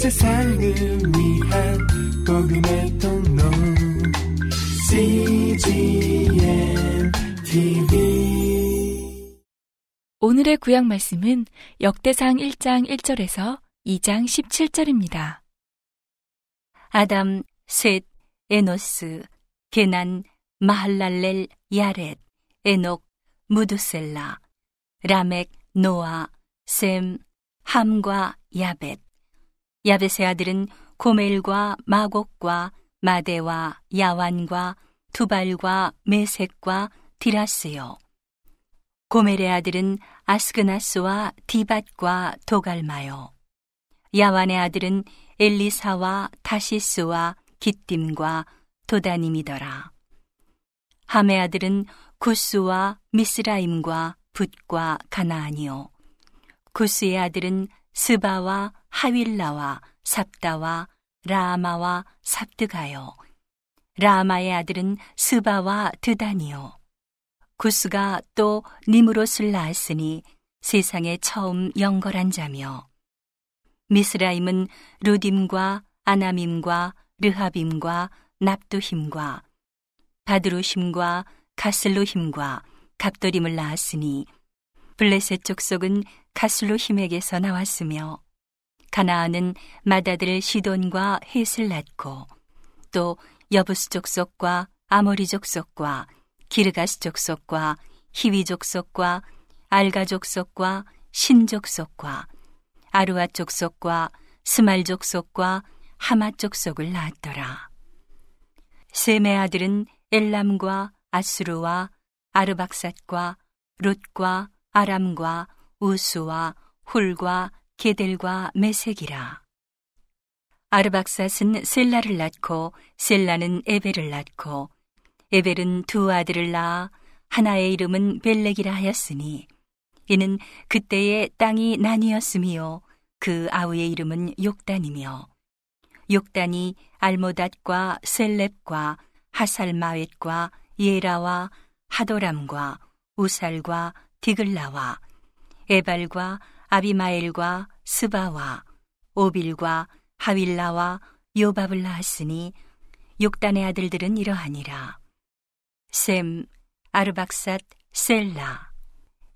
세상을 위한 복음의 통로 CGM TV 오늘의 구약 말씀은 역대상 1장 1절에서 2장 17절입니다. 아담, 셋, 에노스, 게난, 마할랄렐, 야렛, 에녹, 무두셀라, 라멕, 노아, 셈, 함과 야벳. 야벳의 아들은 고멜과 마곡과 마대와 야완과 두발과 메색과 디라스요. 고멜의 아들은 아스그나스와 디밧과 도갈마요. 야완의 아들은 엘리사와 다시스와 기띔과 도다님이더라. 함의 아들은 구스와 미스라임과 붓과 가나안이요. 구스의 아들은 스바와 하윌라와 삽다와 라마와 삽드가요. 라마의 아들은 스바와 드다니요. 구스가 또 니무롯을 낳았으니 세상에 처음 영걸한 자며 미스라임은 루딤과 아나밈과 르하빔과 납두힘과 바드루힘과 가슬루힘과 갑도림을 낳았으니 블레셋 족속은 가슬루힘에게서 나왔으며 가나안은 마다들 시돈과 헷을 낳고 또 여부스 족 속과 아모리 족 속과 기르가스 족 속과 히위 족 속과 알가 족 속과 신 족 속과 아루아 족 속과 스말 족 속과 하마 족 속을 낳았더라. 셈의 아들은 엘람과 아수르와 아르박삿과 롯과 아람과 우수와 훌과 게델과 메색이라. 아르박삿은 셀라를 낳고 셀라는 에벨을 낳고 에벨은 두 아들을 낳아 하나의 이름은 벨렉이라 하였으니 이는 그때의 땅이 나뉘었으며 그 아우의 이름은 욕단이며 욕단이 알모닷과 셀렙과 하살마웻과 예라와 하도람과 우살과 디글라와 에발과 아비마엘과 스바와 오빌과 하윌라와 요밥을 낳았으니 욕단의 아들들은 이러하니라. 셈, 아르박삿, 셀라,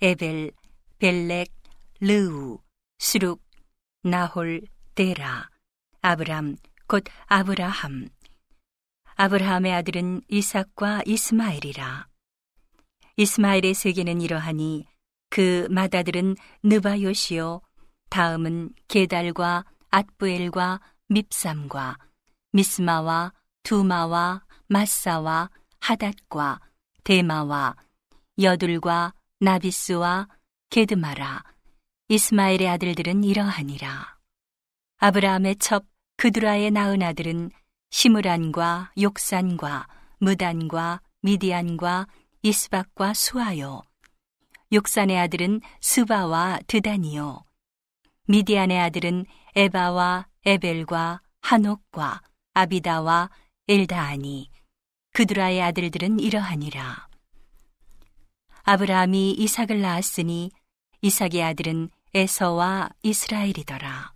에벨, 벨렉, 르우, 수룩, 나홀, 데라, 아브람, 곧 아브라함. 아브라함의 아들은 이삭과 이스마엘이라. 이스마엘의 세계는 이러하니 그 맏아들은 느바요시요 다음은 게달과 앗부엘과 밉삼과 미스마와 두마와 마사와 하닷과 데마와 여둘과 나비스와 게드마라. 이스마엘의 아들들은 이러하니라. 아브라함의 첩 그드라의 낳은 아들은 시므란과 욕산과 무단과 미디안과 이스박과 수아요. 욕산의 아들은 스바와 드다니요. 미디안의 아들은 에바와 에벨과 한옥과 아비다와 엘다하니 그드라의 아들들은 이러하니라. 아브라함이 이삭을 낳았으니 이삭의 아들은 에서와 이스라엘이더라.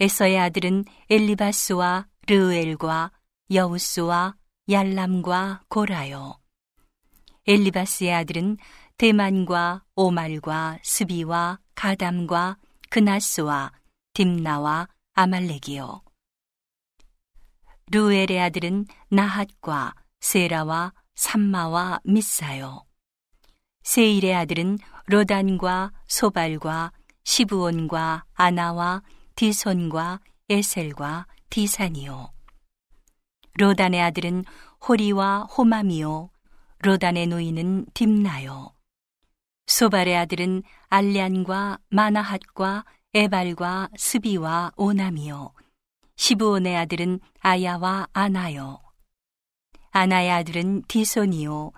에서의 아들은 엘리바스와 르엘과 여우스와 얄람과 고라요. 엘리바스의 아들은 대만과 오말과 스비와 가담과 그나스와 딥나와 아말렉이요. 루엘의 아들은 나핫과 세라와 삼마와 미사요. 세일의 아들은 로단과 소발과 시부온과 아나와 디손과 에셀과 디산이요. 로단의 아들은 호리와 호마미요. 로단의 노인은 딥나요. 소발의 아들은 알리안과 마나핫과 에발과 스비와 오남이요. 시부온의 아들은 아야와 아나요. 아나의 아들은 디손이요.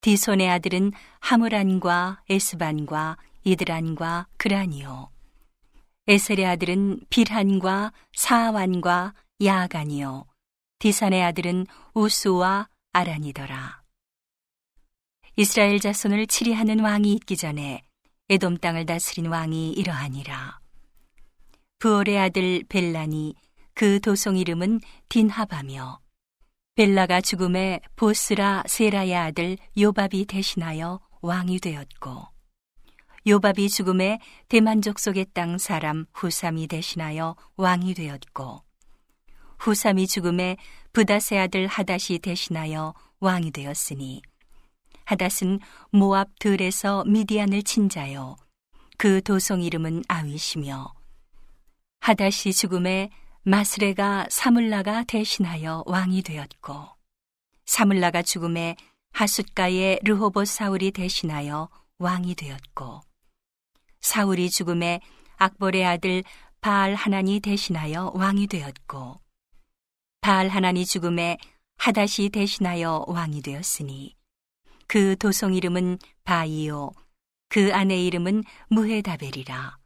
디손의 아들은 하무란과 에스반과 이드란과 그란이요. 에셀의 아들은 빌한과 사완과 야간이요. 디산의 아들은 우수와 아란이더라. 이스라엘 자손을 치리하는 왕이 있기 전에 에돔 땅을 다스린 왕이 이러하니라. 부올의 아들 벨란이 그 도성 이름은 딘하바며 벨라가 죽음에 보스라 세라의 아들 요밥이 대신하여 왕이 되었고 요밥이 죽음에 대만족 속의 땅 사람 후삼이 대신하여 왕이 되었고 후삼이 죽음에 부다세 아들 하닷이 대신하여 왕이 되었으니 하닷은 모압 들에서 미디안을 친 자요. 그 도성 이름은 아윗이며 하닷이 죽음에 마스레가 사물라가 대신하여 왕이 되었고 사물라가 죽음에 하숫가의 르호봇 사울이 대신하여 왕이 되었고 사울이 죽음에 악볼의 아들 바알 하나니 대신하여 왕이 되었고 바알 하나니 죽음에 하닷이 대신하여 왕이 되었으니 그 도성 이름은 바이오 그 아내 이름은 무헤다벨이라.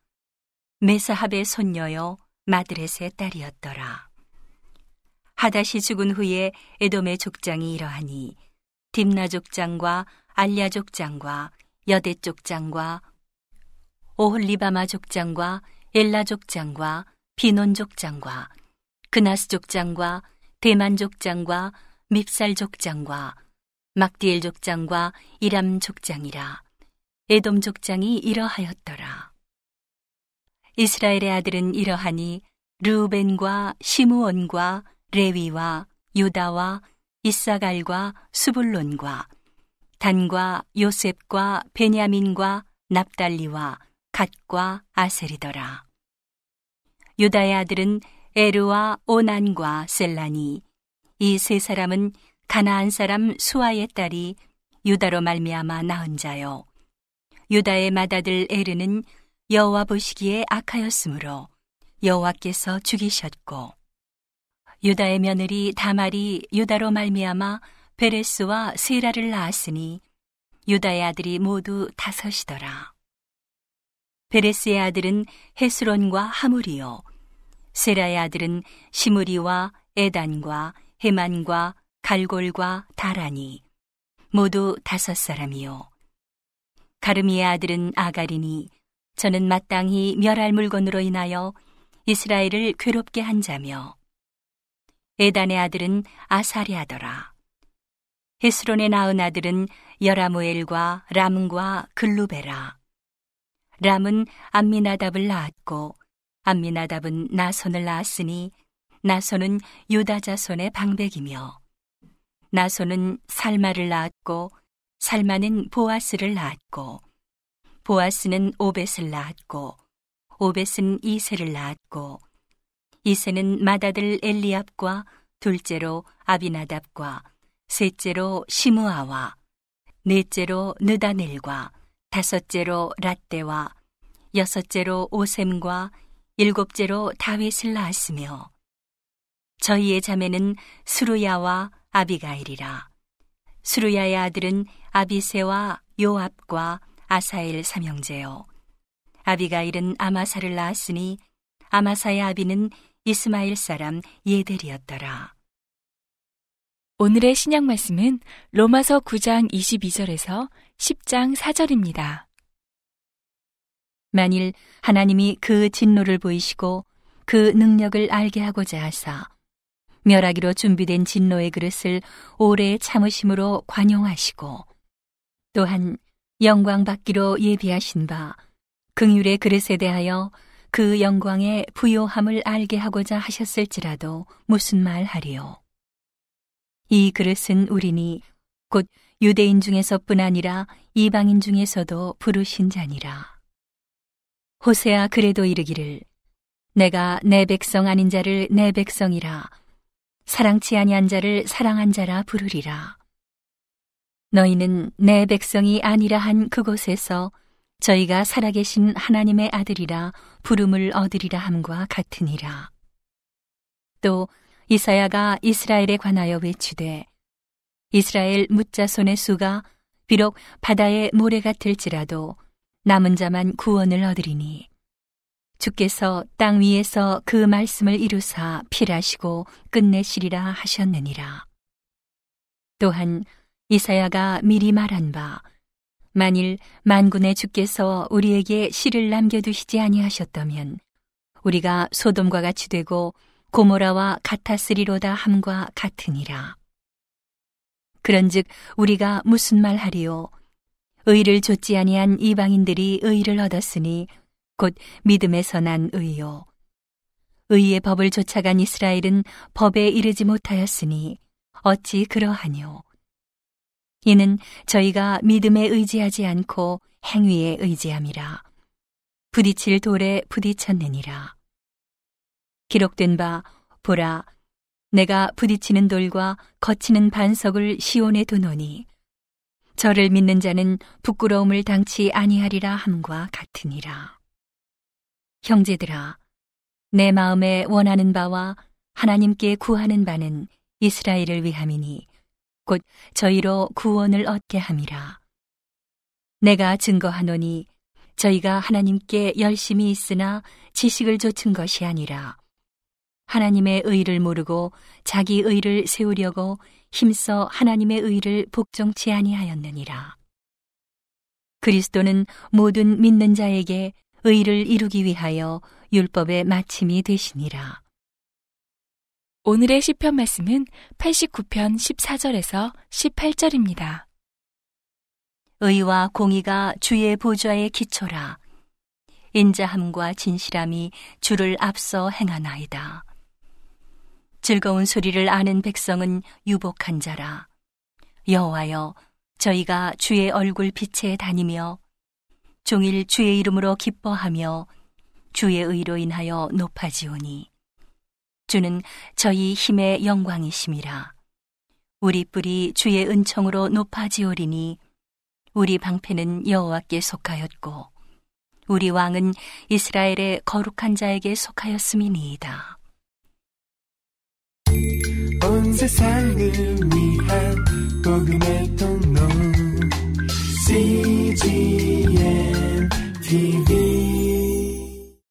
메사합의 손녀요 마드렛의 딸이었더라. 하닷이 죽은 후에 에돔의 족장이 이러하니 딥나 족장과 알랴 족장과 여대 족장과 오홀리바마 족장과 엘라 족장과 비논 족장과 그나스 족장과 대만 족장과 밉살 족장과 막디엘 족장과 이람 족장이라 에돔 족장이 이러하였더라. 이스라엘의 아들은 이러하니 르우벤과 시므온과 레위와 유다와 이사갈과 수불론과 단과 요셉과 베냐민과 납달리와 갓과 아셀이더라. 유다의 아들은 에르와 오난과 셀라니 이 세 사람은 가나안 사람 수아의 딸이 유다로 말미암아 낳은 자요. 유다의 맏아들 에르는 여호와 보시기에 악하였으므로 여호와께서 죽이셨고 유다의 며느리 다말이 유다로 말미암아 베레스와 세라를 낳았으니 유다의 아들이 모두 다섯이더라. 베레스의 아들은 헤스론과 하물이요 세라의 아들은 시무리와 에단과 헤만과 갈골과 다라니 모두 다섯 사람이요. 가르미의 아들은 아가리니 저는 마땅히 멸할 물건으로 인하여 이스라엘을 괴롭게 한 자며 에단의 아들은 아사리아더라. 헤스론의 낳은 아들은 여라무엘과 람과 글루베라. 람은 암미나답을 낳았고 암미나답은 나손을 낳았으니 나손은 유다 자손의 방백이며 나손은 살마를 낳았고 살마는 보아스를 낳았고 보아스는 오벳을 낳았고 오벳은 이세를 낳았고 이세는 맏아들 엘리압과 둘째로 아비나답과 셋째로 시므아와 넷째로 느다넬과 다섯째로 라떼와 여섯째로 오셈과 일곱째로 다윗을 낳았으며 저희의 자매는 수루야와 아비가일이라. 수루야의 아들은 아비세와 요압과 아사엘 삼형제요. 아비가일은 아마사를 낳았으니 아마사의 아비는 이스마일 사람 예델이었더라. 오늘의 신약 말씀은 로마서 9장 22절에서 10장 4절입니다. 만일 하나님이 그 진노를 보이시고 그 능력을 알게 하고자 하사 멸하기로 준비된 진노의 그릇을 오래 참으심으로 관용하시고 또한 영광 받기로 예비하신 바 긍휼의 그릇에 대하여 그 영광의 부요함을 알게 하고자 하셨을지라도 무슨 말 하리요? 이 그릇은 우리니 곧 유대인 중에서뿐 아니라 이방인 중에서도 부르신 자니라. 호세아 그래도 이르기를 내가 내 백성 아닌 자를 내 백성이라 사랑치 아니한 자를 사랑한 자라 부르리라. 너희는 내 백성이 아니라 한 그곳에서 저희가 살아계신 하나님의 아들이라 부름을 얻으리라 함과 같으니라. 또 이사야가 이스라엘에 관하여 외치되 이스라엘 묻자손의 수가 비록 바다의 모래 같을지라도 남은 자만 구원을 얻으리니 주께서 땅 위에서 그 말씀을 이루사 필하시고 끝내시리라 하셨느니라. 또한 이사야가 미리 말한 바 만일 만군의 주께서 우리에게 씨를 남겨두시지 아니하셨다면 우리가 소돔과 같이 되고 고모라와 같았으리로다 함과 같으니라. 그런즉 우리가 무슨 말 하리요? 의를 좇지 아니한 이방인들이 의를 얻었으니 곧 믿음에서 난 의요. 의의 법을 쫓아간 이스라엘은 법에 이르지 못하였으니 어찌 그러하뇨? 이는 저희가 믿음에 의지하지 않고 행위에 의지함이라. 부딪힐 돌에 부딪혔느니라. 기록된 바 보라 내가 부딪히는 돌과 거치는 반석을 시온에 두노니 저를 믿는 자는 부끄러움을 당치 아니하리라 함과 같으니라. 형제들아 내 마음에 원하는 바와 하나님께 구하는 바는 이스라엘을 위함이니 곧 저희로 구원을 얻게 함이라. 내가 증거하노니 저희가 하나님께 열심히 있으나 지식을 좇은 것이 아니라 하나님의 의를 모르고 자기 의를 세우려고 힘써 하나님의 의를 복종치 아니하였느니라. 그리스도는 모든 믿는 자에게 의를 이루기 위하여 율법의 마침이 되시니라. 오늘의 시편 말씀은 89편 14절에서 18절입니다. 의와 공의가 주의 보좌의 기초라. 인자함과 진실함이 주를 앞서 행하나이다. 즐거운 소리를 아는 백성은 유복한 자라. 여호와여, 저희가 주의 얼굴 빛에 다니며 종일 주의 이름으로 기뻐하며 주의 의로 인하여 높아지오니 주는 저희 힘의 영광이심이라. 우리 뿔이 주의 은총으로 높아지오리니 우리 방패는 여호와께 속하였고 우리 왕은 이스라엘의 거룩한 자에게 속하였음이니이다. 온 세상을 위한 복음의 통로 几眼提笔。